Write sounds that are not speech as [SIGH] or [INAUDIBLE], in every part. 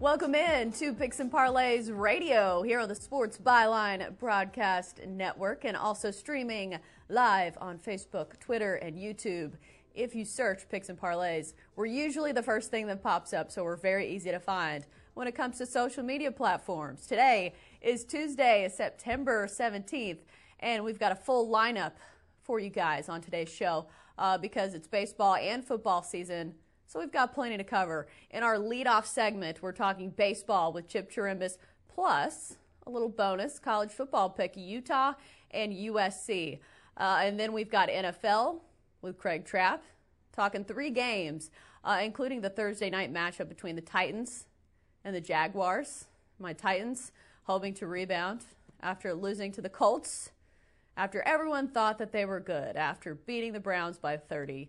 Welcome in to Picks and Parlays Radio here on the Sports Byline Broadcast Network and also streaming live on Facebook, Twitter, and YouTube. If you search Picks and Parlays, we're usually the first thing that pops up, so we're very easy to find when it comes to social media platforms. Today is Tuesday, September 17th, and we've got a full lineup for you guys on today's show uh, because it's baseball and football season. So we've got plenty to cover. In our leadoff segment, we're talking baseball with Chip Chirimbas, plus a little bonus college football pick Utah and USC. Uh, and then we've got NFL with Craig Trapp, talking three games, uh, including the Thursday night matchup between the Titans and the Jaguars. My Titans hoping to rebound after losing to the Colts, after everyone thought that they were good, after beating the Browns by 30.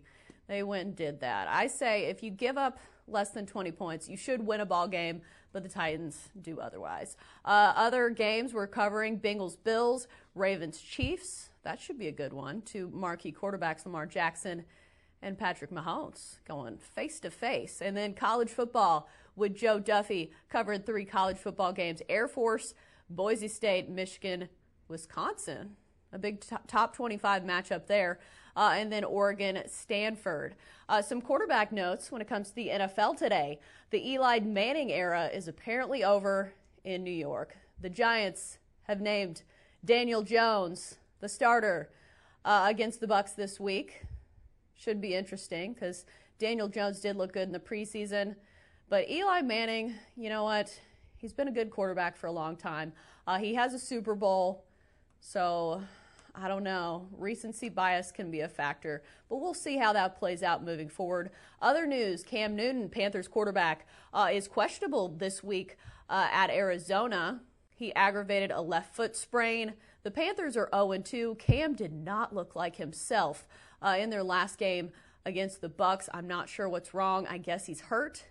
They went and did that. I say if you give up less than 20 points, you should win a ball game, but the Titans do otherwise. Uh, other games we're covering Bengals Bills, Ravens Chiefs. That should be a good one. Two marquee quarterbacks, Lamar Jackson and Patrick Mahomes, going face to face. And then college football with Joe Duffy covered three college football games Air Force, Boise State, Michigan, Wisconsin. A big top 25 matchup there uh, and then Oregon, Stanford. Uh, some quarterback notes when it comes to the NFL today. The Eli Manning era is apparently over in New York. The Giants have named Daniel Jones the starter uh, against the Bucks this week. Should be interesting because Daniel Jones did look good in the preseason. But Eli Manning, you know what? He's been a good quarterback for a long time. Uh, he has a Super Bowl, so I don't know. Recency bias can be a factor, but we'll see how that plays out moving forward. Other news Cam Newton, Panthers quarterback, uh, is questionable this week uh, at Arizona. He aggravated a left foot sprain. The Panthers are 0 2. Cam did not look like himself uh, in their last game against the Bucks. I'm not sure what's wrong. I guess he's hurt,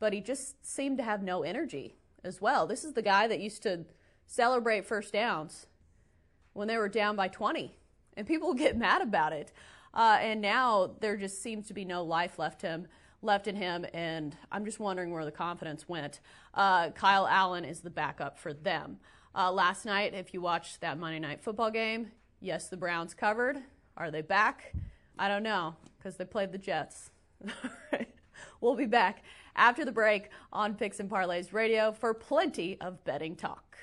but he just seemed to have no energy as well. This is the guy that used to celebrate first downs when they were down by 20, and people get [LAUGHS] mad about it. Uh, and now there just seems to be no life left him left in him, and I'm just wondering where the confidence went. Uh, Kyle Allen is the backup for them. Uh, last night, if you watched that Monday night football game, yes, the Browns covered. Are they back? I don't know because they played the Jets. [LAUGHS] we'll be back after the break on Picks and Parlays Radio for plenty of betting talk.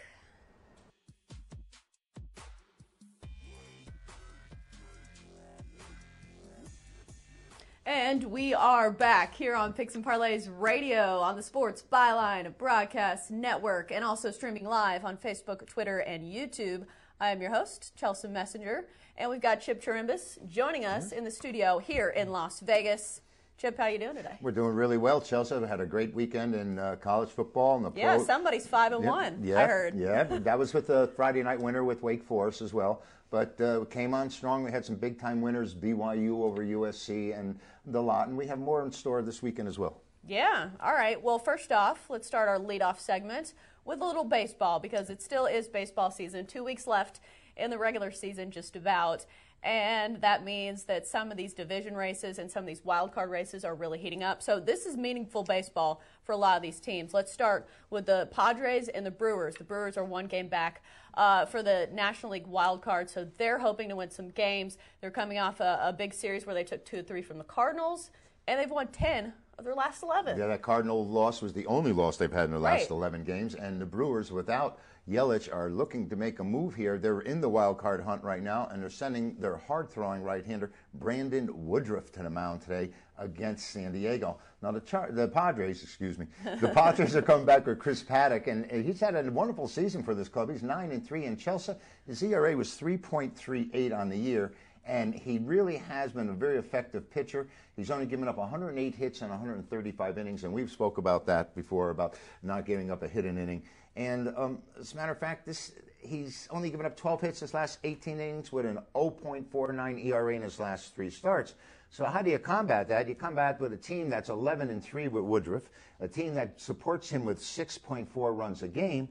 And we are back here on Picks and Parlays Radio on the Sports Byline Broadcast Network and also streaming live on Facebook, Twitter, and YouTube. I am your host, Chelsea Messenger, and we've got Chip Chirimbas joining us mm-hmm. in the studio here in Las Vegas. Chip, how are you doing today? We're doing really well, Chelsea. We had a great weekend in uh, college football and the yeah, pro. somebody's five and yeah, one. Yeah, I heard. Yeah, that was with the Friday night winner with Wake Forest as well. But uh, came on strong. We had some big time winners: BYU over USC and the lot, and we have more in store this weekend as well. Yeah. All right. Well, first off, let's start our leadoff segment with a little baseball because it still is baseball season. Two weeks left in the regular season, just about. And that means that some of these division races and some of these wild card races are really heating up. So this is meaningful baseball for a lot of these teams. Let's start with the Padres and the Brewers. The Brewers are one game back uh, for the National League wild card, so they're hoping to win some games. They're coming off a, a big series where they took two or three from the Cardinals, and they've won 10 of their last 11. Yeah, that Cardinal loss was the only loss they've had in their last right. 11 games, and the Brewers, without Yelich are looking to make a move here. They're in the wild card hunt right now, and they're sending their hard throwing right hander, Brandon Woodruff, to the mound today against San Diego. Now, the, Char- the Padres, excuse me, the [LAUGHS] Padres are coming back with Chris Paddack, and he's had a wonderful season for this club. He's 9 and 3 in Chelsea. His ERA was 3.38 on the year and he really has been a very effective pitcher. He's only given up 108 hits in 135 innings, and we've spoke about that before about not giving up a hit an inning. And um, as a matter of fact, this he's only given up 12 hits his last 18 innings with an 0.49 ERA in his last three starts. So how do you combat that? You combat with a team that's 11 and 3 with Woodruff, a team that supports him with 6.4 runs a game,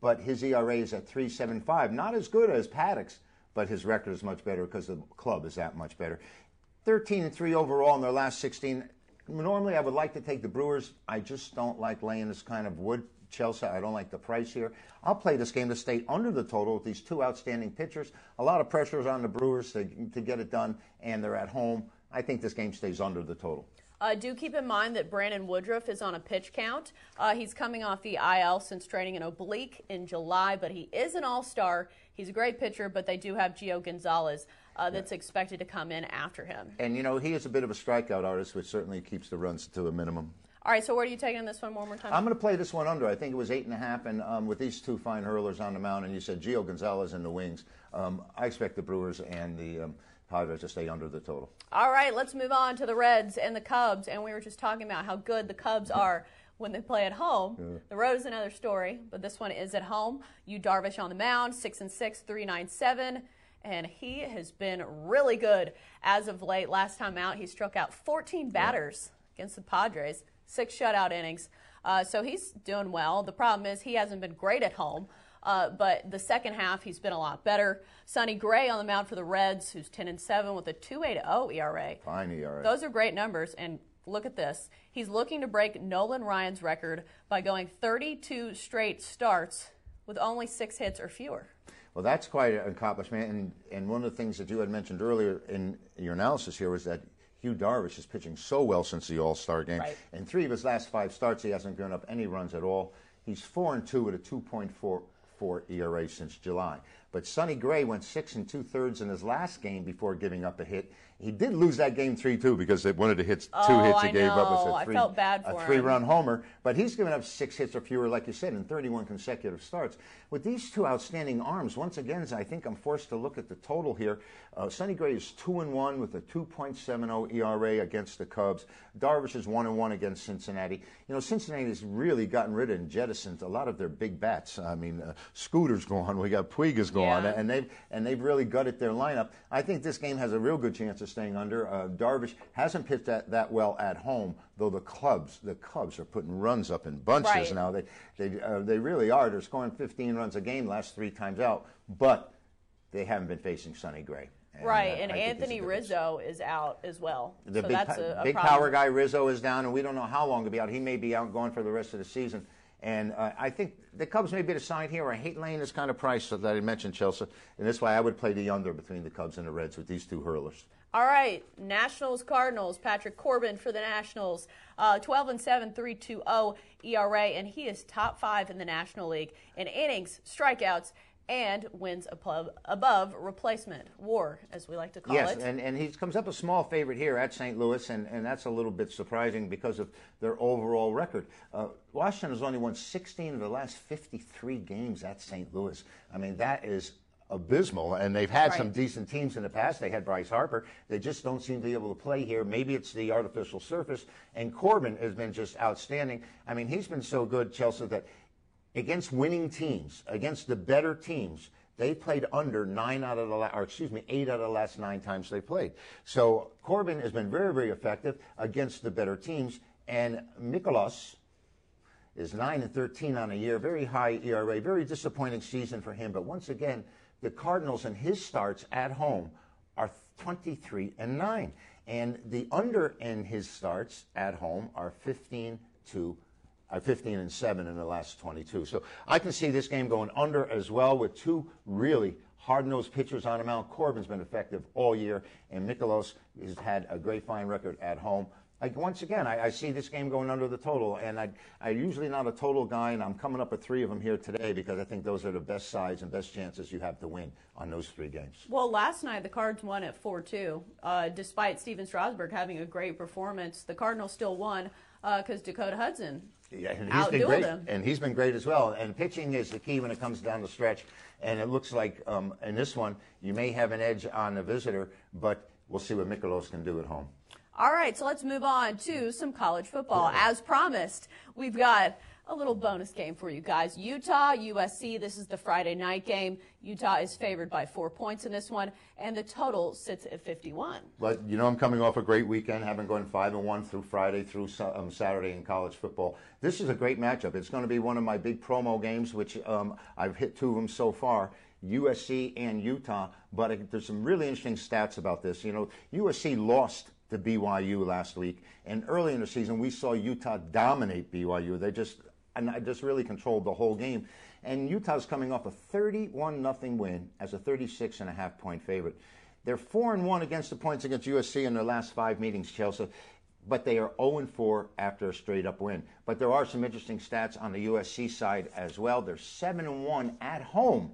but his ERA is at 3.75. Not as good as Paddack's, but his record is much better because the club is that much better. 13 and 3 overall in their last 16. Normally, I would like to take the Brewers. I just don't like laying this kind of wood. Chelsea, I don't like the price here. I'll play this game to stay under the total with these two outstanding pitchers. A lot of pressure is on the Brewers to, to get it done, and they're at home. I think this game stays under the total. Uh, do keep in mind that Brandon Woodruff is on a pitch count. Uh, he's coming off the IL since training an oblique in July, but he is an all star. He's a great pitcher, but they do have Gio Gonzalez uh, that's yeah. expected to come in after him. And, you know, he is a bit of a strikeout artist, which certainly keeps the runs to a minimum. All right, so where are you taking this one one more time? I'm going to play this one under. I think it was eight and a half, and um, with these two fine hurlers on the mound, and you said Gio Gonzalez in the wings, um, I expect the Brewers and the um, Padres to stay under the total. All right, let's move on to the Reds and the Cubs. And we were just talking about how good the Cubs are when they play at home. Yeah. The road is another story, but this one is at home. Yu Darvish on the mound, six and six, three nine seven, and he has been really good as of late. Last time out, he struck out 14 batters. Against the Padres, six shutout innings. Uh, so he's doing well. The problem is he hasn't been great at home. Uh, but the second half, he's been a lot better. Sonny Gray on the mound for the Reds, who's 10 and 7 with a 2.80 ERA. Fine ERA. Those are great numbers. And look at this. He's looking to break Nolan Ryan's record by going 32 straight starts with only six hits or fewer. Well, that's quite an accomplishment. And, and one of the things that you had mentioned earlier in your analysis here was that Yu Darvish is pitching so well since the All Star game. Right. In three of his last five starts, he hasn't given up any runs at all. He's 4 and 2 with a 2.44 ERA since July. But Sonny Gray went six and two thirds in his last game before giving up a hit. He did lose that game 3 2 because one of the hits, two oh, hits he I gave know. up was a three, a three run homer. But he's given up six hits or fewer, like you said, in 31 consecutive starts. With these two outstanding arms, once again, I think I'm forced to look at the total here. Uh, Sonny Gray is 2 and 1 with a 2.70 ERA against the Cubs. Darvish is 1 and 1 against Cincinnati. You know, Cincinnati has really gotten rid of and jettisoned a lot of their big bats. I mean, uh, Scooter's gone, we got Puig is gone, yeah. and they've and they've really gutted their lineup. I think this game has a real good chance of staying under. Uh, Darvish hasn't pitched that, that well at home, though the Cubs the Cubs are putting runs up in bunches right. now. They they uh, they really are. They're scoring 15 runs a game last three times out, but they haven't been facing Sonny Gray. And, right, uh, and Anthony Rizzo is out as well. The so big, that's a, a big problem. power guy Rizzo is down, and we don't know how long to be out. He may be out going for the rest of the season. And uh, I think the Cubs may be the side here. I hate laying this kind of price that I mentioned, Chelsea. And that's why I would play the under between the Cubs and the Reds with these two hurlers. All right, Nationals Cardinals. Patrick Corbin for the Nationals, uh, 12 and 7, 3.20 ERA, and he is top five in the National League in innings, strikeouts, and wins above, above replacement war, as we like to call yes, it. Yes, and, and he comes up a small favorite here at St. Louis, and, and that's a little bit surprising because of their overall record. Uh, Washington has only won 16 of the last 53 games at St. Louis. I mean, that is abysmal, and they've had right. some decent teams in the past. They had Bryce Harper. They just don't seem to be able to play here. Maybe it's the artificial surface. And Corbin has been just outstanding. I mean, he's been so good, Chelsea, that against winning teams, against the better teams, they played under nine out of the, or excuse me, eight out of the last nine times they played. So Corbin has been very, very effective against the better teams. And Mikolas is nine and 13 on a year, very high ERA, very disappointing season for him. But once again, the Cardinals in his starts at home are 23 and nine, and the under in his starts at home are 15 to uh, 15 and 7 in the last 22. So I can see this game going under as well with two really hard-nosed pitchers on the mound. Corbin's been effective all year, and Mikolas has had a great fine record at home. Like once again, I, I, see this game going under the total, and I, I'm usually not a total guy, and I'm coming up with three of them here today because I think those are the best sides and best chances you have to win on those three games. Well, last night the Cards won at 4-2. Uh, despite Stephen Strasburg having a great performance, the Cardinals still won because uh, Dakota Hudson Yeah, and he's been great, them. and he's been great as well. And pitching is the key when it comes down the stretch. And it looks like um, in this one, you may have an edge on the visitor, but we'll see what Mikolas can do at home. All right, so let's move on to some college football. As promised, we've got a little bonus game for you guys. Utah, USC, this is the Friday night game. Utah is favored by four points in this one, and the total sits at 51. But you know, I'm coming off a great weekend, having gone five and one through Friday through um, Saturday in college football. This is a great matchup. It's going to be one of my big promo games, which um, I've hit two of them so far. USC and Utah, but uh, there's some really interesting stats about this. You know, USC lost to BYU last week, and early in the season we saw Utah dominate BYU. They just and I just really controlled the whole game. And Utah's coming off a 31 nothing win as a 36 and a half point favorite. They're 4 and 1 against the points against USC in their last 5 meetings, Chelsea, but they are 0 and 4 after a straight up win. But there are some interesting stats on the USC side as well. They're 7 and 1 at home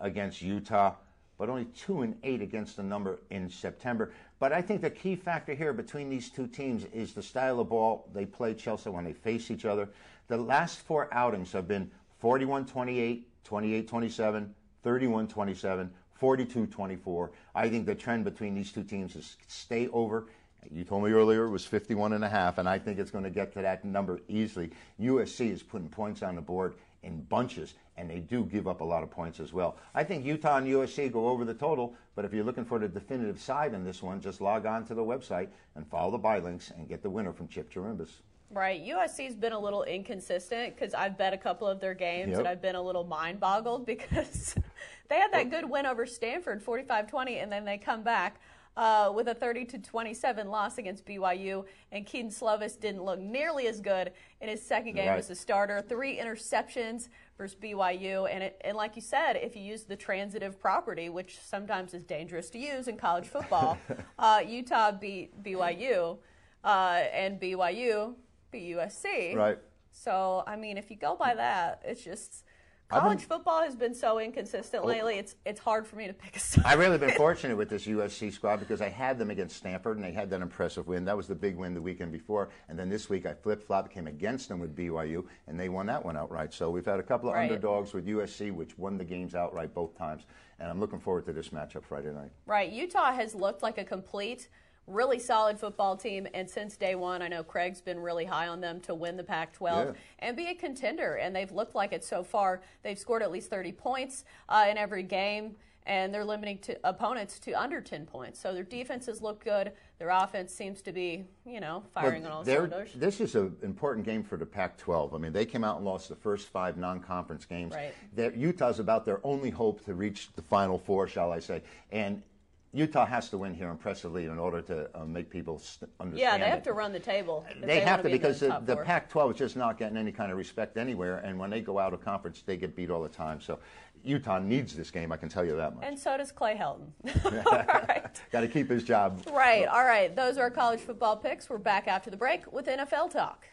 against Utah, but only 2 and 8 against the number in September. But I think the key factor here between these two teams is the style of ball they play Chelsea when they face each other. The last four outings have been 41 28, 28 27, 31 27, 42 24. I think the trend between these two teams is stay over. You told me earlier it was 51 and a half, and I think it's going to get to that number easily. USC is putting points on the board in bunches, and they do give up a lot of points as well. I think Utah and USC go over the total, but if you're looking for the definitive side in this one, just log on to the website and follow the buy links and get the winner from Chip Chirimbas. Right. USC's been a little inconsistent because I've bet a couple of their games Yep. and I've been a little mind boggled [LAUGHS] because [LAUGHS] they had that good win over Stanford, 45 20, and then they come back. Uh, with a 30 to 27 loss against BYU, and Kedon Slovis didn't look nearly as good in his second game Right. as a starter. Three interceptions versus BYU, and it, and like you said, if you use the transitive property, which sometimes is dangerous to use in college football, [LAUGHS] uh, Utah beat BYU, uh, and BYU beat USC. Right. So, I mean, if you go by that, it's just college been- football has been so inconsistent lately. It's it's hard for me to pick a side. [LAUGHS] I've really been fortunate with this USC squad because I had them against Stanford and they had that impressive win. That was the big win the weekend before. And then this week I flip flop, came against them with BYU, and they won that one outright. So we've had a couple of Right. underdogs with USC, which won the games outright both times. And I'm looking forward to this matchup Friday night. Right. Utah has looked like a complete, really solid football team. And since day one, I know Craig's been really high on them to win the Pac 12 Yeah. and be a contender. And they've looked like it so far. They've scored at least 30 points uh, in every game. And they're limiting to opponents to under 10 points. So their defenses look good. Their offense seems to be, you know, firing But on all cylinders. This is an important game for the Pac-12. I mean, they came out and lost the first five non-conference games. Right. They're- Utah's about their only hope to reach the Final Four, shall I say? And Utah has to win here impressively in order to uh, make people st- understand. Yeah, they have it. to run the table. if They, have be because the, the, the. Pac-12 is just not getting any kind of respect anywhere, and when they go out of conference, they get beat all the time. So Utah needs this game, I can tell you that much. And so does Clay Helton. right. Got to keep his job. Right. All right. Those are our college football picks. We're back after the break with NFL talk.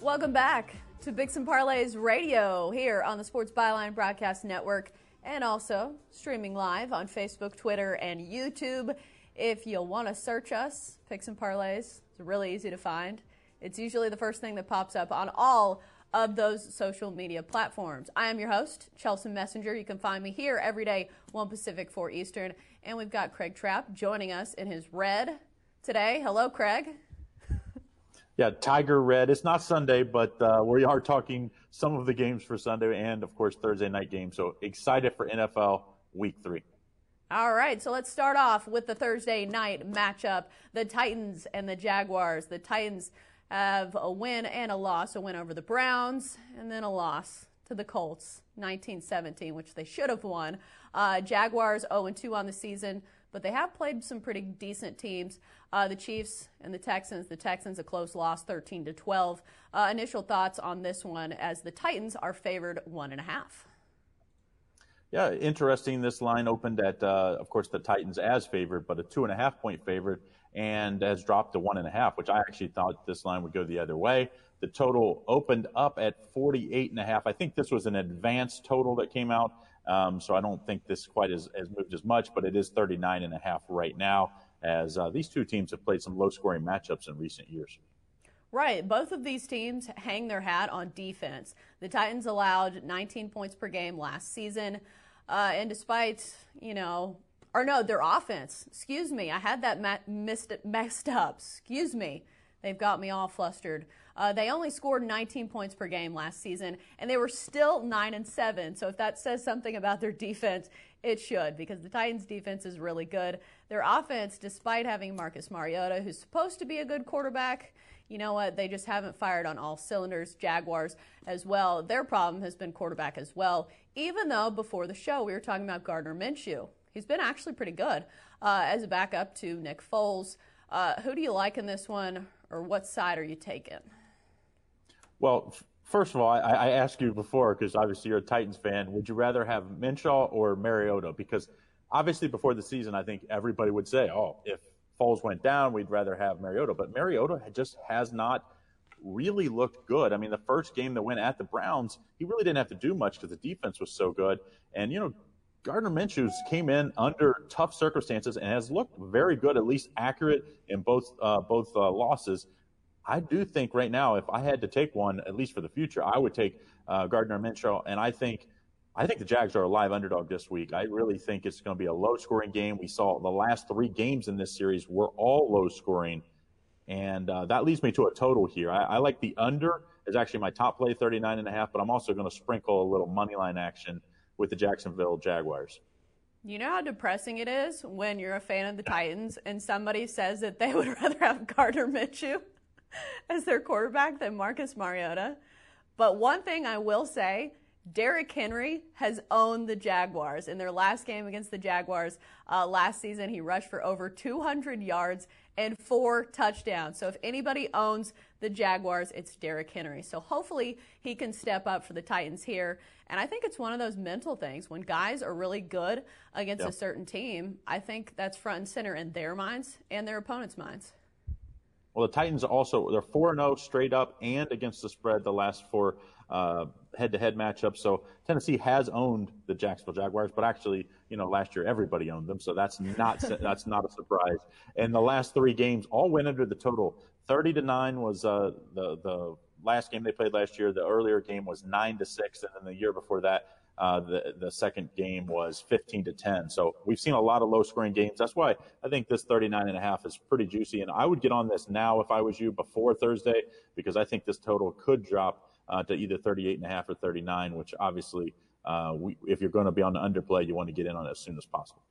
Welcome back to Picks and Parlays Radio here on the Sports Byline Broadcast Network and also streaming live on Facebook, Twitter, and YouTube. If you want to search us, Picks and Parlays, it's really easy to find. It's usually the first thing that pops up on all of those social media platforms. I am your host, Chelsea Messenger. You can find me here every day, 1 Pacific, 4 Eastern. And we've got Craig Trapp joining us in his red today. Hello, Craig. Yeah, Tiger Red. It's not Sunday, but uh, we are talking some of the games for Sunday and, of course, Thursday night game. So excited for NFL Week Three. All right, so let's start off with the Thursday night matchup the Titans and the Jaguars. The Titans have a win and a loss a win over the Browns, and then a loss to the Colts, 19 17, which they should have won. Uh, Jaguars 0 2 on the season, but they have played some pretty decent teams. Uh, the Chiefs and the Texans. The Texans a close loss, 13 to 12. Uh, initial thoughts on this one as the Titans are favored one and a half. Yeah, interesting. This line opened at, uh, of course, the Titans as favored, but a two and a half point favorite, and has dropped to one and a half, which I actually thought this line would go the other way. The total opened up at 48 and a half. I think this was an advanced total that came out Um, so I don't think this quite has, has moved as much, but it is 39 and a half right now as uh, these two teams have played some low scoring matchups in recent years. Right. Both of these teams hang their hat on defense. The Titans allowed 19 points per game last season. Uh, and despite, you know, or no, their offense, excuse me, I had that ma- messed up. Excuse me. They've got me all flustered. Uh, they only scored 19 points per game last season, and they were still 9 and 7. So if that says something about their [LAUGHS] defense, it should, because the Titans' defense is really good. Their offense, despite having Marcus Mariota, who's supposed to be a good quarterback, you know what? They just haven't fired on all cylinders. Jaguars as well. Their problem has been quarterback as well. Even though before the show we were talking about Gardner Minshew, he's been actually pretty good uh, as a backup to Nick Foles. Uh, who do you like in this one, or what side are you taking? Well, first of all, I, I asked you before because obviously you're a Titans fan. Would you rather have Minshew or Mariota? Because obviously before the season, I think everybody would say, "Oh, if Foles went down, we'd rather have Mariota." But Mariota just has not really looked good. I mean, the first game that went at the Browns, he really didn't have to do much because the defense was so good. And you know, Gardner Minshew came in under tough circumstances and has looked very good, at least accurate in both uh, both uh, losses. I do think right now, if I had to take one, at least for the future, I would take uh, Gardner Minshew, and I think. I think the Jags are a live underdog this week. I really think it's going to be a low scoring game. We saw the last three games in this series were all low scoring. And uh, that leads me to a total here. I, I, like the under is actually my top play, 39 and a half, but I'm also going to sprinkle a little money line action with the Jacksonville Jaguars. You know how depressing it is when you're a fan of the Titans and somebody says that they would [LAUGHS] rather have Gardner Minshew? [LAUGHS] as their quarterback than Marcus Mariota. But one thing I will say, Derrick Henry has owned the Jaguars. In their last game against the Jaguars uh, last season, he rushed for over 200 yards and four touchdowns. So if anybody owns the Jaguars, it's Derrick Henry. So hopefully he can step up for the Titans here. And I think it's one of those mental things. When guys are really good against yep. a certain team, I think that's front and center in their minds and their opponents' minds. Well, the Titans also they're four and zero oh straight up and against the spread the last four uh, head-to-head matchups. So Tennessee has owned the Jacksonville Jaguars, but actually, you know, last year everybody owned them, so that's not [LAUGHS] that's not a surprise. And the last three games all went under the total. Thirty to nine was uh, the the last game they played last year. The earlier game was nine to six, and then the year before that uh, the the second game was 15 to 10. So we've seen a lot of low scoring games. That's why I think this 39 and a half is pretty juicy. And I would get on this now if I was you before Thursday because I think this total could drop uh, to either 38 and a half or 39, which obviously, uh, we, if you're going to be on the underplay, you want to get in on it as soon as possible.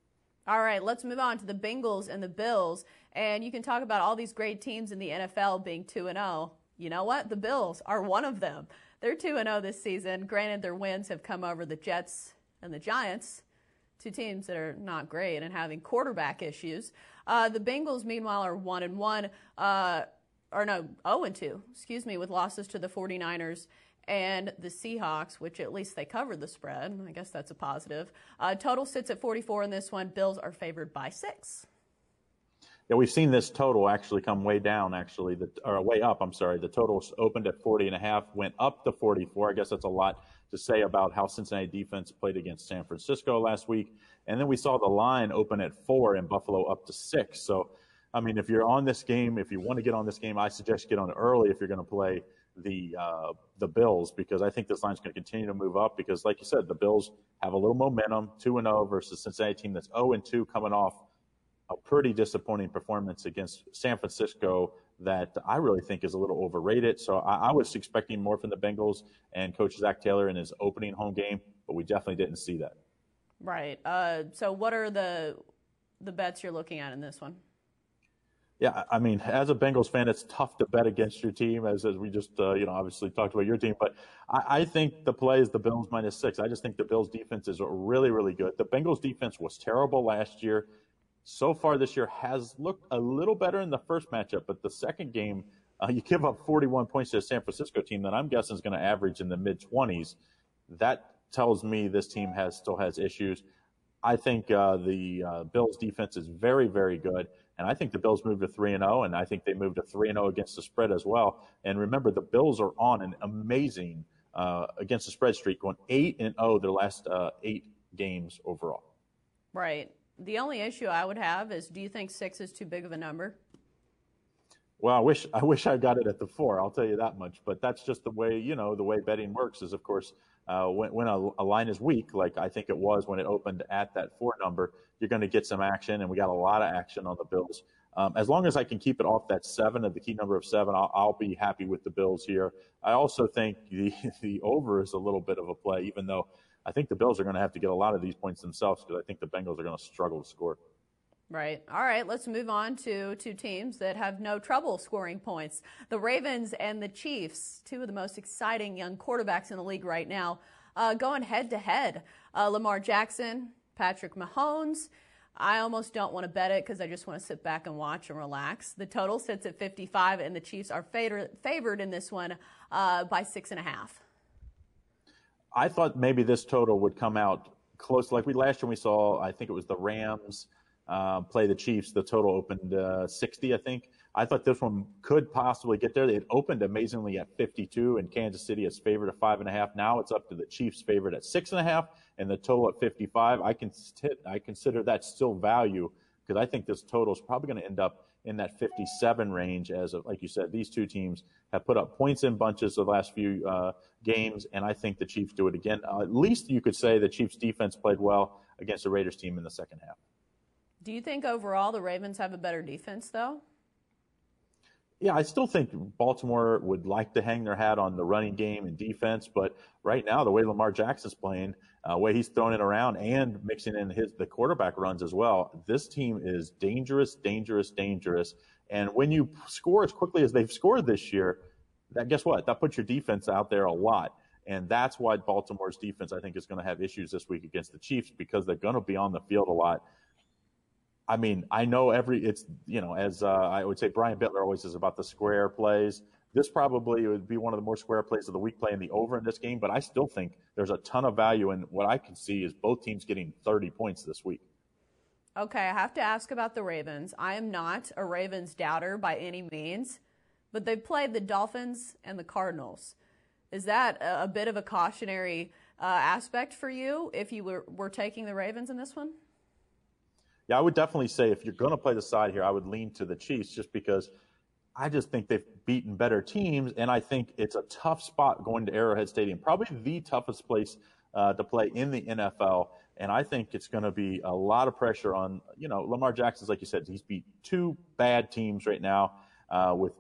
All right, let's move on to the Bengals and the Bills. And you can talk about all these great teams in the NFL being 2 and 0. You know what? The Bills are one of them. They're 2 0 this season. Granted, their wins have come over the Jets and the Giants, two teams that are not great and having quarterback issues. Uh, the Bengals, meanwhile, are 1 and 1, uh, or no, 0 and 2, excuse me, with losses to the 49ers and the Seahawks, which at least they covered the spread. I guess that's a positive. Uh, total sits at 44 in this one. Bills are favored by six. Yeah, we've seen this total actually come way down, actually, the, or way up. I'm sorry. The total opened at 40 and a half, went up to 44. I guess that's a lot to say about how Cincinnati defense played against San Francisco last week. And then we saw the line open at four and Buffalo up to six. So, I mean, if you're on this game, if you want to get on this game, I suggest you get on early if you're going to play the uh, the Bills because I think this line's going to continue to move up because, like you said, the Bills have a little momentum, two and zero oh versus Cincinnati team that's zero oh and two coming off a pretty disappointing performance against San Francisco that I really think is a little overrated. So I, I, was expecting more from the Bengals and Coach Zac Taylor in his opening home game, but we definitely didn't see that. Right. Uh, so what are the the bets you're looking at in this one? Yeah, I mean, as a Bengals fan, it's tough to bet against your team, as, as we just, uh, you know, obviously talked about your team. But I, I, think the play is the Bills minus six. I just think the Bills defense is really, really good. The Bengals defense was terrible last year so far this year has looked a little better in the first matchup, but the second game, uh, you give up 41 points to a San Francisco team that I'm guessing is going to average in the mid 20s. That tells me this team has still has issues. I think uh, the uh, Bills defense is very, very good. And I think the Bills moved to 3 and 0, and I think they moved to 3 and 0 against the spread as well. And remember, the Bills are on an amazing uh, against the spread streak, going 8 and 0 their last uh, eight games overall. Right. The only issue I would have is do you think six is too big of a number? Well, I wish I wish I got it at the four. I'll tell you that much. But that's just the way you know the way betting works. Is of course uh, when, when a, a, line is weak, like I think it was when it opened at that four number, you're going to get some action, and we got a lot of action on the Bills. Um, as long as I can keep it off that seven of the key number of seven, I'll, I'll, be happy with the Bills here. I also think the [LAUGHS] the over is a little bit of a play, even though I think the Bills are going to have to get a lot of these points themselves because I think the Bengals are going to struggle to score. Right. All right. Let's move on to two teams that have no trouble scoring points. The Ravens and the Chiefs, two of the most exciting young quarterbacks in the league right now, uh, going head to head. Uh, Lamar Jackson, Patrick Mahomes. I almost don't want to bet it because I just want to sit back and watch and relax. The total sits at 55, and the Chiefs are favored in this one uh, by six and a half. I thought maybe this total would come out close, like we last year we saw. I think it was the Rams uh, play the Chiefs. The total opened uh, 60, I think. I thought this one could possibly get there. It opened amazingly at 52, and Kansas City is favored at five and a half. Now it's up to the Chiefs favored at six and a half, and the total at 55. I can I consider that still value because I think this total is probably going to end up in that 57 range. As of, like you said, these two teams have put up points in bunches the last few uh, games, and I think the Chiefs do it again. Uh, at least you could say the Chiefs defense played well against the Raiders team in the second half. Do you think overall the Ravens have a better defense, though? Yeah, I still think Baltimore would like to hang their hat on the running game and defense, but right now the way Lamar Jackson's playing, uh, way he's throwing it around and mixing in his the quarterback runs as well, this team is dangerous, dangerous, dangerous. And when you score as quickly as they've scored this year, that guess what? That puts your defense out there a lot. And that's why Baltimore's defense, I think, is going to have issues this week against the Chiefs because they're going to be on the field a lot. I mean, I know every it's you know as uh, I would say Brian Bitler always says about the square plays. This probably would be one of the more square plays of the week playing the over in this game, but I still think there's a ton of value in what I can see is both teams getting 30 points this week. Okay, I have to ask about the Ravens. I am not a Ravens doubter by any means, but they played the Dolphins and the Cardinals. Is that a, bit of a cautionary uh, aspect for you if you were, were taking the Ravens in this one? Yeah, I would definitely say if you're going to play the side here, I would lean to the Chiefs just because I just think they've beaten better teams, and I think it's a tough spot going to Arrowhead Stadium, probably the toughest place uh, to play in the NFL. And I think it's going to be a lot of pressure on, you know, Lamar Jackson's, like you said, he's beat two bad teams right now uh, with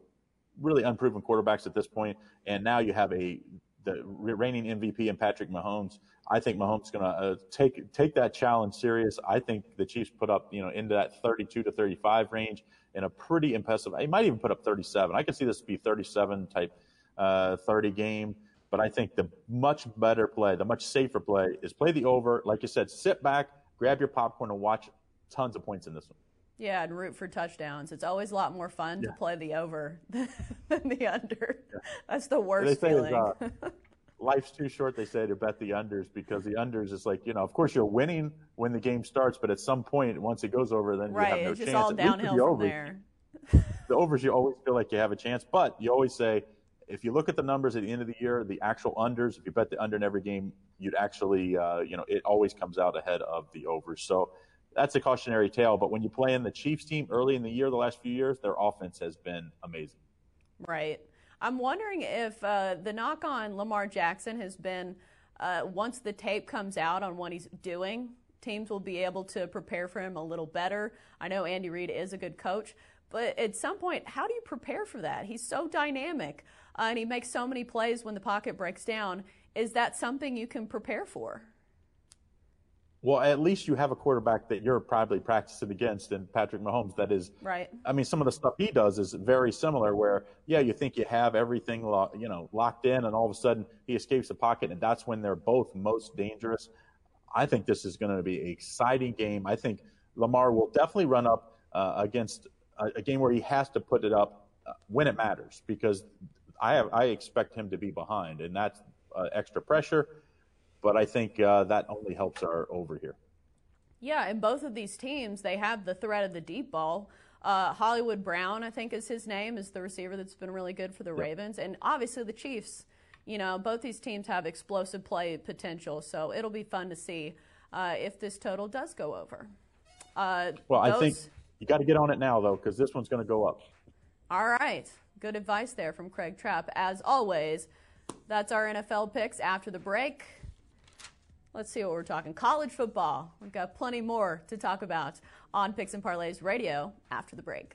really unproven quarterbacks at this point, and now you have a the reigning MVP and Patrick Mahomes. I think Mahomes is going to uh, take take that challenge serious. I think the Chiefs put up you know into that 32 to 35 range in a pretty impressive. He might even put up 37. I could see this be 37 type uh, 30 game. But I think the much better play, the much safer play, is play the over. Like you said, sit back, grab your popcorn, and watch tons of points in this one. Yeah, and root for touchdowns. It's always a lot more fun yeah. to play the over [LAUGHS] than the under. Yeah. That's the worst feeling. Uh, life's too short, they say, to bet the unders because the unders is like, you know, of course you're winning when the game starts, but at some point, once it goes over, then right, you have no it's chance. Just all downhill the from there. the overs, you always feel like you have a chance, but you always say, if you look at the numbers at the end of the year, the actual unders, if you bet the under in every game, you'd actually, uh, you know, it always comes out ahead of the overs. So that's a cautionary tale. But when you play in the Chiefs team early in the year, the last few years, their offense has been amazing. Right. I'm wondering if uh, the knock on Lamar Jackson has been uh, once the tape comes out on what he's doing, teams will be able to prepare for him a little better. I know Andy Reid is a good coach, but at some point, how do you prepare for that? He's so dynamic uh, and he makes so many plays when the pocket breaks down. Is that something you can prepare for? Well, at least you have a quarterback that you're probably practicing against, and Patrick Mahomes. That is, right. I mean, some of the stuff he does is very similar. Where, yeah, you think you have everything, lo- you know, locked in, and all of a sudden he escapes the pocket, and that's when they're both most dangerous. I think this is going to be an exciting game. I think Lamar will definitely run up uh, against a, a, game where he has to put it up uh, when it matters, because I have I expect him to be behind, and that's uh, extra pressure but I think uh, that only helps our over here. Yeah, and both of these teams, they have the threat of the deep ball. Uh, Hollywood Brown, I think is his name, is the receiver that's been really good for the yep. Ravens. And obviously the Chiefs, you know, both these teams have explosive play potential, so it'll be fun to see. uh, if this total does go over. Uh, well, those... I think you got to get on it now, though, because this one's going to go up. All right. Good advice there from Craig Trapp. As always, that's our NFL picks after the break. Let's see what we're talking. College football. We've got plenty more to talk about on Picks and Parlays Radio after the break.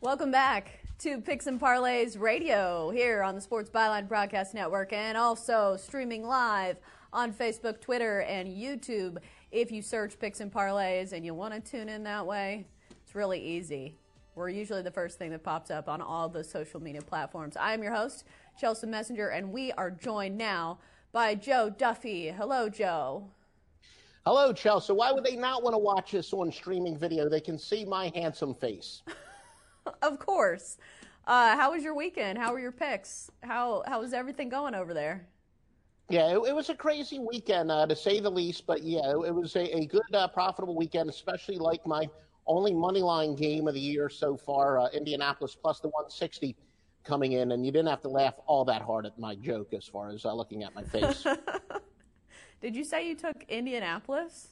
Welcome back to Picks and Parlays Radio here on the Sports Byline Broadcast Network and also streaming live on Facebook, Twitter, and YouTube. If you search Picks and Parlays and you want to tune in that way, it's really easy. We're usually the first thing that pops up on all the social media platforms. I am your host, Chelsea Messenger, and we are joined now by Joe Duffy. Hello, Joe. Hello, Chelsea. Why would they not want to watch this on streaming video? They can see my handsome face. [LAUGHS] of course. Uh, how was your weekend? How were your picks? How how was everything going over there? Yeah, it, it was a crazy weekend uh, to say the least. But yeah, it, it was a, a good, uh, profitable weekend, especially like my only money line game of the year so far, uh, Indianapolis plus the 160 coming in, and you didn't have to laugh all that hard at my joke as far as uh, looking at my face. [LAUGHS] Did you say you took Indianapolis?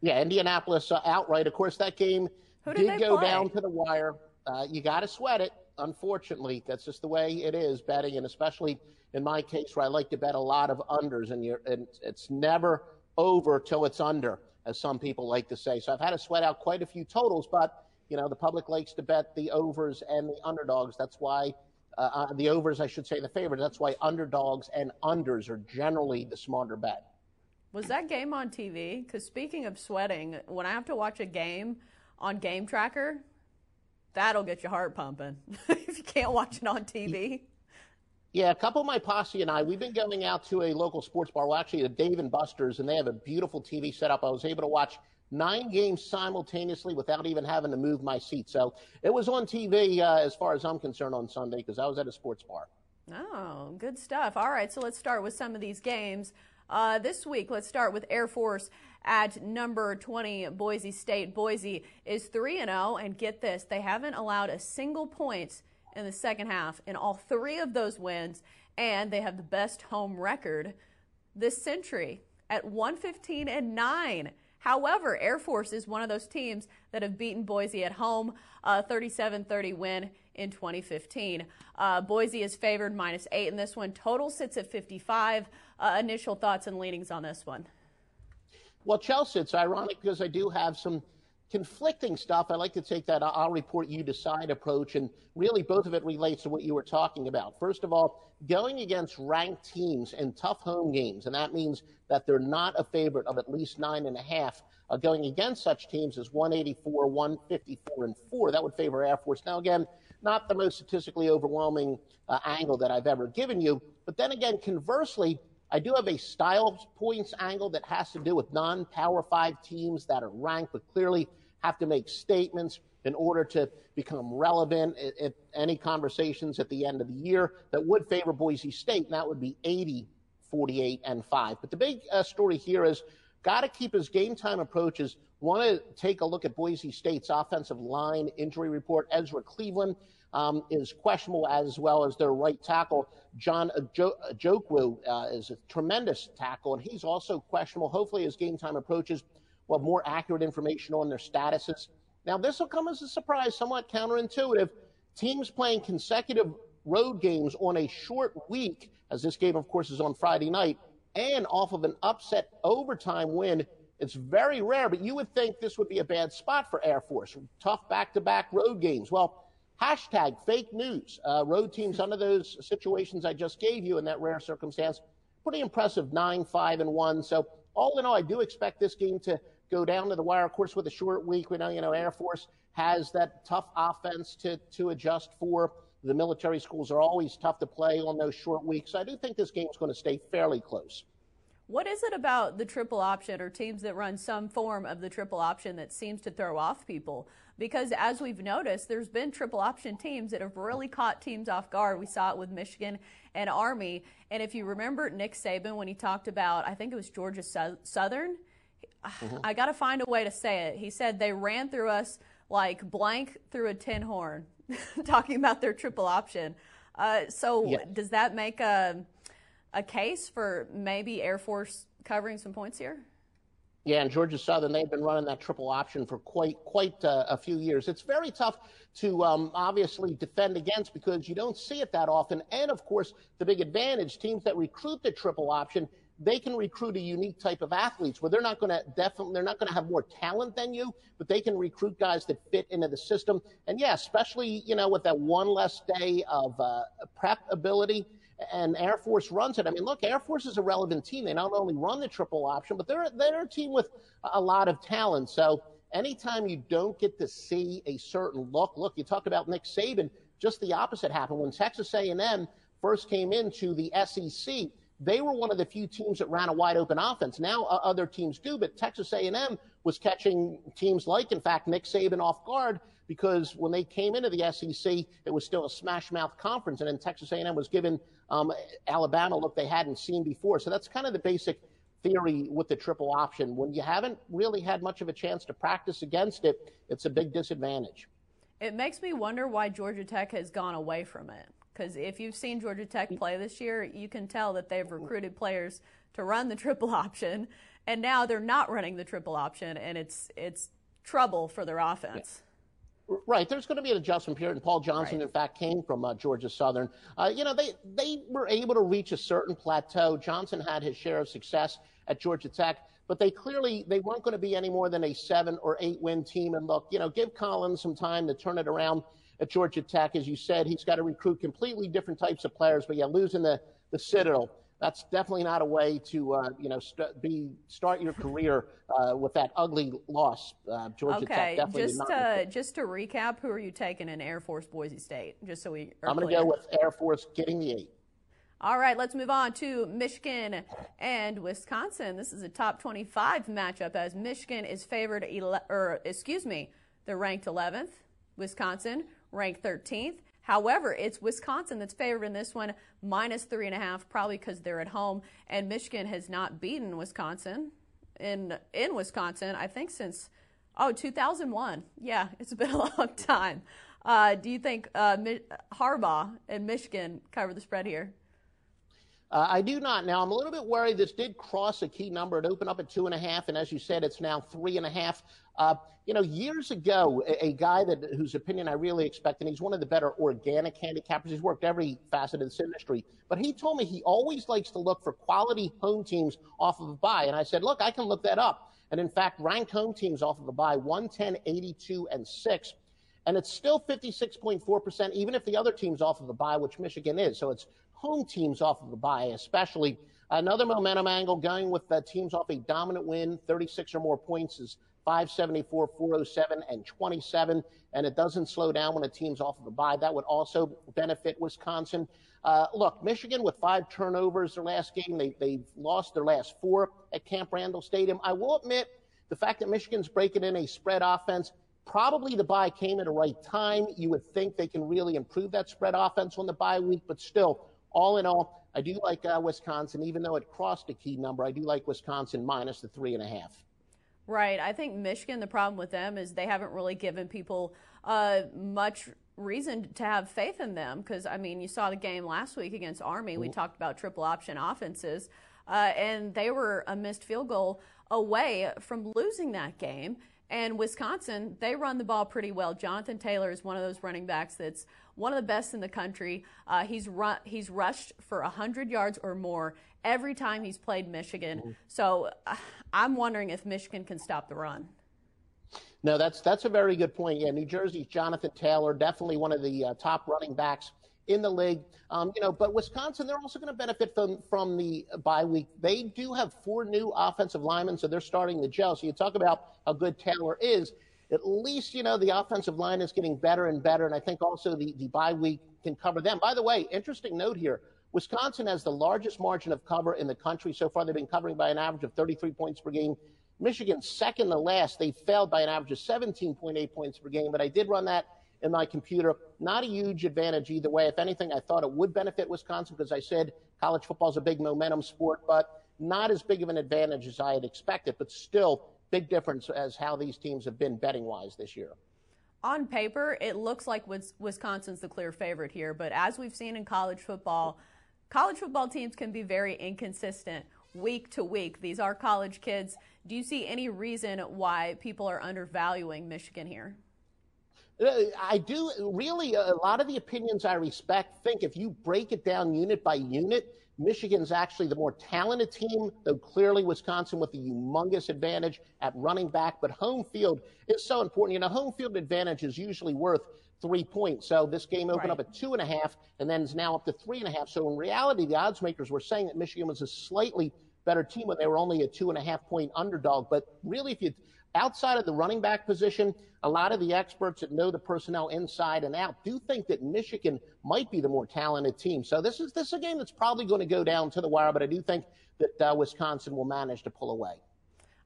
Yeah, Indianapolis uh, outright. Of course, that game did, did go play? down to the wire. Uh, you got to sweat it. Unfortunately, that's just the way it is betting, and especially in my case where I like to bet a lot of unders, and, and it's never over till it's under as some people like to say. So I've had to sweat out quite a few totals, but you know the public likes to bet the overs and the underdogs. That's why uh, uh, the overs, I should say, the favorites. That's why underdogs and unders are generally the smarter bet. Was that game on TV? Because speaking of sweating, when I have to watch a game on Game Tracker, that'll get your heart pumping. [LAUGHS] if you can't watch it on TV. Yeah, a couple of my posse and I, we've been going out to a local sports bar. Well, actually, the Dave and Buster's, and they have a beautiful TV setup. I was able to watch nine games simultaneously without even having to move my seat. So it was on TV uh, as far as I'm concerned on Sunday because I was at a sports bar. Oh, good stuff. All right, so let's start with some of these games. Uh, this week, let's start with Air Force at number 20, Boise State. Boise is 3 0, and get this, they haven't allowed a single point in the second half in all three of those wins, and they have the best home record this century at 115 and 9. However, Air Force is one of those teams that have beaten Boise at home, a 37 30 win in 2015. Uh, Boise is favored minus eight in this one. Total sits at 55. Uh, initial thoughts and leanings on this one? Well, Chelsea, it's ironic because I do have some conflicting stuff. I like to take that I'll report you decide approach, and really both of it relates to what you were talking about. First of all, going against ranked teams in tough home games, and that means that they're not a favorite of at least nine and a half. Uh, going against such teams is 184, 154, and four. That would favor Air Force. Now, again, not the most statistically overwhelming uh, angle that I've ever given you, but then again, conversely. I do have a style points angle that has to do with non Power Five teams that are ranked, but clearly have to make statements in order to become relevant at, any conversations at the end of the year that would favor Boise State, and that would be 80, 48, and 5. But the big uh, story here is got to keep his game time approaches. Want to take a look at Boise State's offensive line injury report. Ezra Cleveland um, is questionable, as well as their right tackle. John Ojukwu uh, is a tremendous tackle, and he's also questionable. Hopefully, as game time approaches, we'll have more accurate information on their statuses. Now, this will come as a surprise, somewhat counterintuitive. Teams playing consecutive road games on a short week, as this game, of course, is on Friday night, and off of an upset overtime win. It's very rare, but you would think this would be a bad spot for Air Force. Tough back to back road games. Well, hashtag fake news. Uh, road teams under those situations I just gave you in that rare circumstance, pretty impressive 9 5 and 1. So, all in all, I do expect this game to go down to the wire. Of course, with a short week, we know, you know, Air Force has that tough offense to, to adjust for. The military schools are always tough to play on those short weeks. I do think this game is going to stay fairly close. What is it about the triple option or teams that run some form of the triple option that seems to throw off people? Because as we've noticed, there's been triple option teams that have really caught teams off guard. We saw it with Michigan and Army. And if you remember Nick Saban when he talked about, I think it was Georgia Southern, mm-hmm. I got to find a way to say it. He said they ran through us like blank through a tin horn, [LAUGHS] talking about their triple option. Uh, so yeah. does that make a a case for maybe Air Force covering some points here? Yeah, and Georgia Southern, they've been running that triple option for quite quite uh, a few years. It's very tough to um, obviously defend against because you don't see it that often. And of course, the big advantage teams that recruit the triple option, they can recruit a unique type of athletes where they're not going to definitely they're not going to have more talent than you, but they can recruit guys that fit into the system. And yeah, especially you know with that one less day of uh, prep ability and Air Force runs it. I mean, look, Air Force is a relevant team. They not only run the triple option, but they're they're a team with a lot of talent. So anytime you don't get to see a certain look, look, you talk about Nick Saban. Just the opposite happened when Texas A&M first came into the SEC. They were one of the few teams that ran a wide open offense. Now uh, other teams do, but Texas A&M was catching teams like, in fact, Nick Saban off guard because when they came into the SEC, it was still a smash mouth conference, and then Texas A&M was given um, Alabama look they hadn't seen before. So that's kind of the basic theory with the triple option. When you haven't really had much of a chance to practice against it, it's a big disadvantage. It makes me wonder why Georgia Tech has gone away from it. Because if you've seen Georgia Tech play this year, you can tell that they've recruited players to run the [LAUGHS] triple option, and now they're not running the triple option, and it's it's trouble for their offense. Yeah. Right. There's going to be an adjustment period. And Paul Johnson, right. in fact, came from uh, Georgia Southern. Uh, you know, they, they were able to reach a certain plateau. Johnson had his share of success at Georgia Tech, but they clearly they weren't going to be any more than a seven or eight win team. And look, you know, give Collins some time to turn it around at Georgia Tech. As you said, he's got to recruit completely different types of players. But yeah, losing the, the Citadel that's definitely not a way to uh, you know st- be start your career uh, with that ugly loss. Uh, Georgia okay, Tech definitely just uh, just to recap, who are you taking in Air Force Boise State? Just so we I'm going to go with Air Force getting the eight. All right, let's move on to Michigan and Wisconsin. This is a top 25 matchup as Michigan is favored, ele- or excuse me, they're ranked 11th. Wisconsin ranked 13th. However, it's Wisconsin that's favored in this one, minus three and a half, probably because they're at home. And Michigan has not beaten Wisconsin in in Wisconsin, I think since oh 2001. Yeah, it's been a [LAUGHS] long time. Uh, do you think uh, Harbaugh and Michigan cover the spread here? Uh, I do not. Now, I'm a little bit worried. This did cross a key number. It opened up at two and a half, and as you said, it's now three and a half. Uh, you know, years ago, a, a, guy that whose opinion I really expect, and he's one of the better organic handicappers. He's worked every facet of this industry, but he told me he always likes to look for quality home teams off of a bye. And I said, look, I can look that up. And in fact, ranked home teams off of a bye 110, 82, and 6. And it's still 56.4%, even if the other team's off of a bye, which Michigan is. So it's home teams off of a bye, especially. Another momentum angle going with the teams off a dominant win, 36 or more points is 574, 407, and 27. And it doesn't slow down when a team's off of a bye. That would also benefit Wisconsin. Uh, look, Michigan with five turnovers their last game, they, they've lost their last four at Camp Randall Stadium. I will admit the fact that Michigan's breaking in a spread offense, probably the bye came at the right time. You would think they can really improve that spread offense on the bye week, but still, all in all, I do like uh, Wisconsin, even though it crossed a key number. I do like Wisconsin minus the three and a half. Right. I think Michigan, the problem with them is they haven't really given people uh, much reason to have faith in them because, I mean, you saw the game last week against Army. We talked about triple option offenses, uh, and they were a missed field goal away from losing that game. And Wisconsin, they run the ball pretty well. Jonathan Taylor is one of those running backs that's one of the best in the country. Uh, he's run, he's rushed for 100 yards or more every time he's played Michigan. Mm-hmm. So uh, I'm wondering if Michigan can stop the run. No, that's that's a very good point. Yeah, New Jersey's Jonathan Taylor, definitely one of the uh, top running backs in the league. Um, you know, but Wisconsin, they're also going to benefit from from the bye week. They do have four new offensive linemen, so they're starting to gel. So you talk about how good Taylor is. At least you know the offensive line is getting better and better, and I think also the the bye week can cover them. By the way, interesting note here. Wisconsin has the largest margin of cover in the country. So far, they've been covering by an average of 33 points per game. Michigan, second to last, they failed by an average of 17.8 points per game. But I did run that in my computer. Not a huge advantage either way. If anything, I thought it would benefit Wisconsin because I said college football is a big momentum sport, but not as big of an advantage as I had expected. But still, big difference as how these teams have been betting wise this year. on paper, it looks like Wisconsin's the clear favorite here, but as we've seen in college football, college football teams can be very inconsistent week to week. These are college kids. Do you see any reason why people are undervaluing Michigan here? Uh, I do really a lot of the opinions I respect think if you break it down unit by unit, Michigan's actually the more talented team, though clearly Wisconsin with the humongous advantage at running back. But home field is so important. You know, home field advantage is usually worth three points. So this game opened right. up at two and a half and then is now up to three and a half. So in reality, the odds makers were saying that Michigan was a slightly better team when they were only a two and a half point underdog. But really, if you outside of the running back position, a lot of the experts that know the personnel inside and out do think that Michigan might be the more talented team. So this is this is a game that's probably going to go down to the wire, but I do think that uh, Wisconsin will manage to pull away.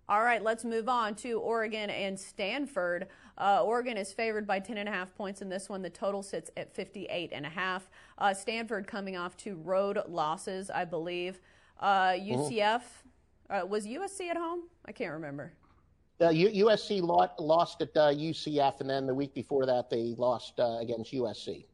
All right, let's move on to Oregon and Stanford. Uh, Oregon is favored by 10 and a half points in this one. The total sits at 58 and a half. Uh, Stanford coming off two road losses, I believe. Uh, UCF uh, was USC at home. I can't remember. Uh, USC lost at uh, UCF, and then the week before that they lost uh, against USC.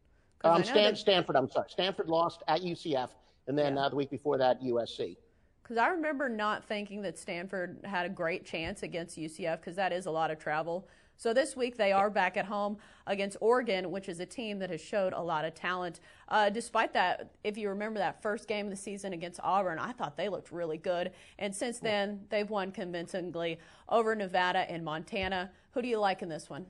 Um, Stan- Stanford, I'm sorry. Stanford lost at UCF, and then yeah. Uh, the week before that, USC. Because I remember not thinking that Stanford had a great chance against UCF because that is a lot of travel. So this week they are back at home against Oregon, which is a team that has showed a lot of talent. Uh, despite that, if you remember that first game of the season against Auburn, I thought they looked really good. And since then, they've won convincingly over Nevada and Montana. Who do you like in this one?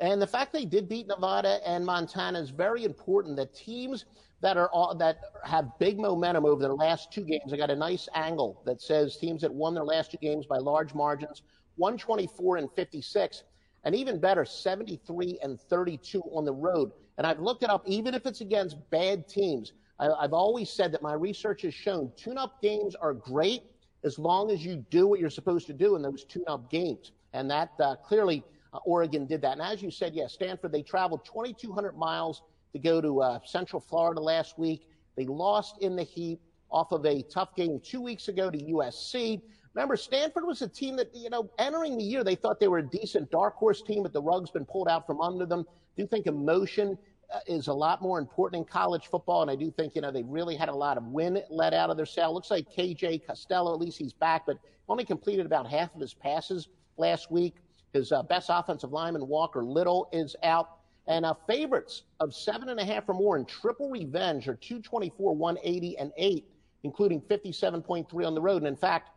And the fact they did beat Nevada and Montana is very important. That teams that are all, that have big momentum over their last two games, I got a nice angle that says teams that won their last two games by large margins 124 and 56, and even better, 73 and 32 on the road. And I've looked it up, even if it's against bad teams. I, have always said that my research has shown tune up games are great as long as you do what you're supposed to do in those tune up games. And that uh, clearly uh, Oregon did that. And as you said, yes, yeah, Stanford, they traveled 2,200 miles to go to uh, Central Florida last week. They lost in the heat off of a tough game two weeks ago to USC. Remember, Stanford was a team that, you know, entering the year, they thought they were a decent dark horse team, but the rug's been pulled out from under them. I do think emotion uh, is a lot more important in college football, and I do think, you know, they really had a lot of win let out of their sail. Looks like KJ Costello, at least he's back, but only completed about half of his passes last week. His uh, best offensive lineman, Walker Little, is out. And uh, favorites of seven and a half or more in triple revenge are 224, 180, and eight, including 57.3 on the road. And in fact,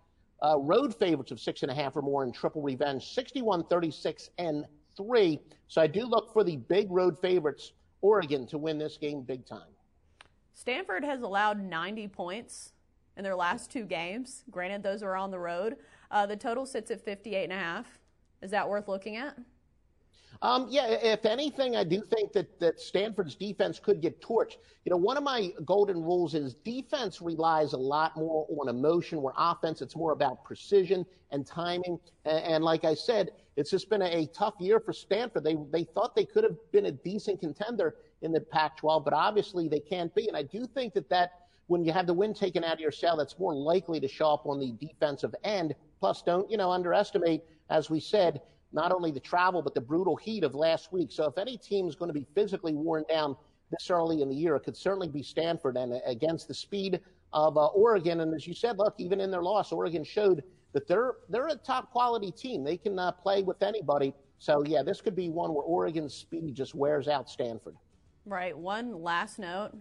uh, road favorites of six and a half or more in triple revenge, 61, 36, and three. So I do look for the big road favorites, Oregon, to win this game big time. Stanford has allowed 90 points in their last two games. Granted, those are on the road. Uh, the total sits at 58 and a half. Is that worth looking at? Um, yeah, if anything, I do think that, that Stanford's defense could get torched. You know, one of my golden rules is defense relies a lot more on emotion, where offense, it's more about precision and timing. And, and like I said, it's just been a, a, tough year for Stanford. They, they thought they could have been a decent contender in the Pac 12, but obviously they can't be. And I do think that that when you have the wind taken out of your sail, that's more likely to show up on the defensive end. Plus, don't, you know, underestimate, as we said, not only the travel, but the brutal heat of last week. So if any team is going to be physically worn down this early in the year, it could certainly be Stanford and against the speed of uh, Oregon. And as you said, look, even in their loss, Oregon showed that they're they're a top quality team. They can uh, play with anybody. So yeah, this could be one where Oregon's speed just wears out Stanford. Right. One last note.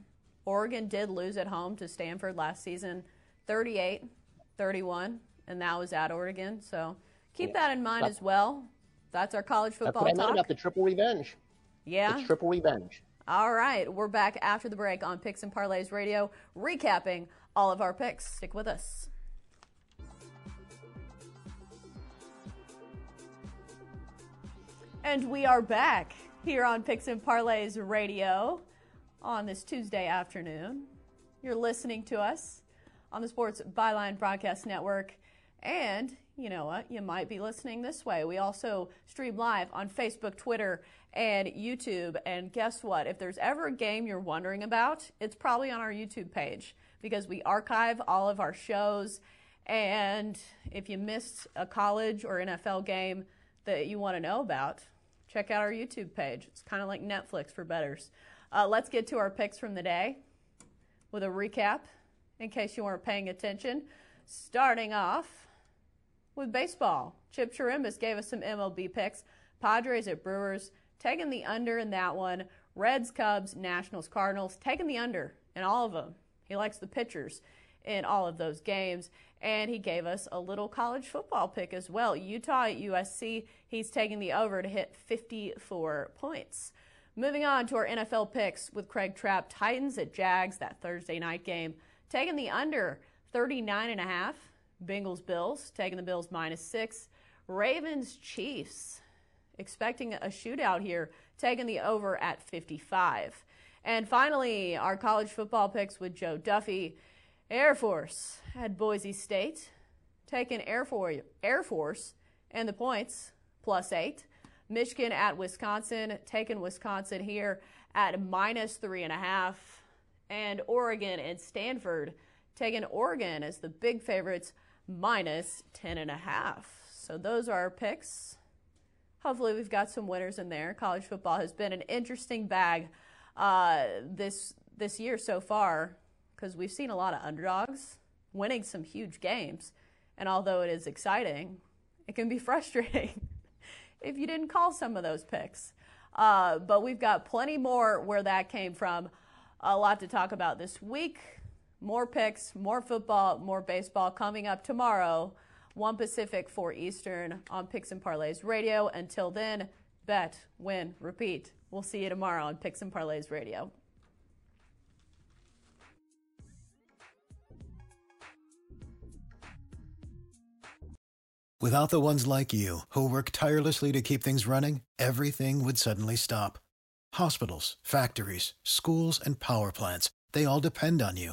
Oregon did lose at home to Stanford last season, 38 31, and that was at Oregon. So keep yeah. that in mind as well. That's our college football That's what I talk. about the triple revenge. Yeah. The triple revenge. All right. We're back after the break on Picks and Parlays Radio, recapping all of our picks. Stick with us. And we are back here on Picks and Parlays Radio on this Tuesday afternoon. You're listening to us on the Sports Byline Broadcast Network and you know what? You might be listening this way. We also stream live on Facebook, Twitter, and YouTube. And guess what? If there's ever a game you're wondering about, it's probably on our YouTube page because we archive all of our shows. And if you missed a college or NFL game that you want to know about, check out our YouTube page. It's kind of like Netflix for bettors. Uh, let's get to our picks from the day with a recap in case you weren't paying attention. Starting off with baseball. Chip Chirimbas gave us some MLB picks. Padres at Brewers, taking the under in that one. Reds, Cubs, Nationals, Cardinals, taking the under in all of them. He likes the pitchers in all of those games. And he gave us a little college football pick as well. Utah at USC, he's taking the over to hit 54 points. Moving on to our NFL picks with Craig Trapp, Titans at Jags, that Thursday night game, taking the under 39 and a half. Bengals Bills, taking the Bills minus six. Ravens Chiefs, expecting a shootout here, taking the over at 55. And finally, our college football picks with Joe Duffy. Air Force at Boise State, taking Air Force, Air Force and the points plus eight. Michigan at Wisconsin, taking Wisconsin here at minus three and a half. And Oregon and Stanford, taking Oregon as the big favorites, minus ten and a half. So those are our picks. Hopefully, we've got some winners in there. College football has been an interesting bag uh, this this year so far because we've seen a lot of underdogs winning some huge games, and although it is exciting, it can be [LAUGHS] frustrating if you didn't call some of those picks. Uh, but we've got plenty more where that came from. A lot to talk about this week. More picks, more football, more baseball coming up tomorrow. 1 Pacific, 4 Eastern on Picks and Parlays Radio. Until then, bet, win, repeat. We'll see you tomorrow on Picks and Parlays Radio. Without the ones like you, who work tirelessly to keep things running, everything would suddenly stop. Hospitals, factories, schools, and power plants, they all depend on you.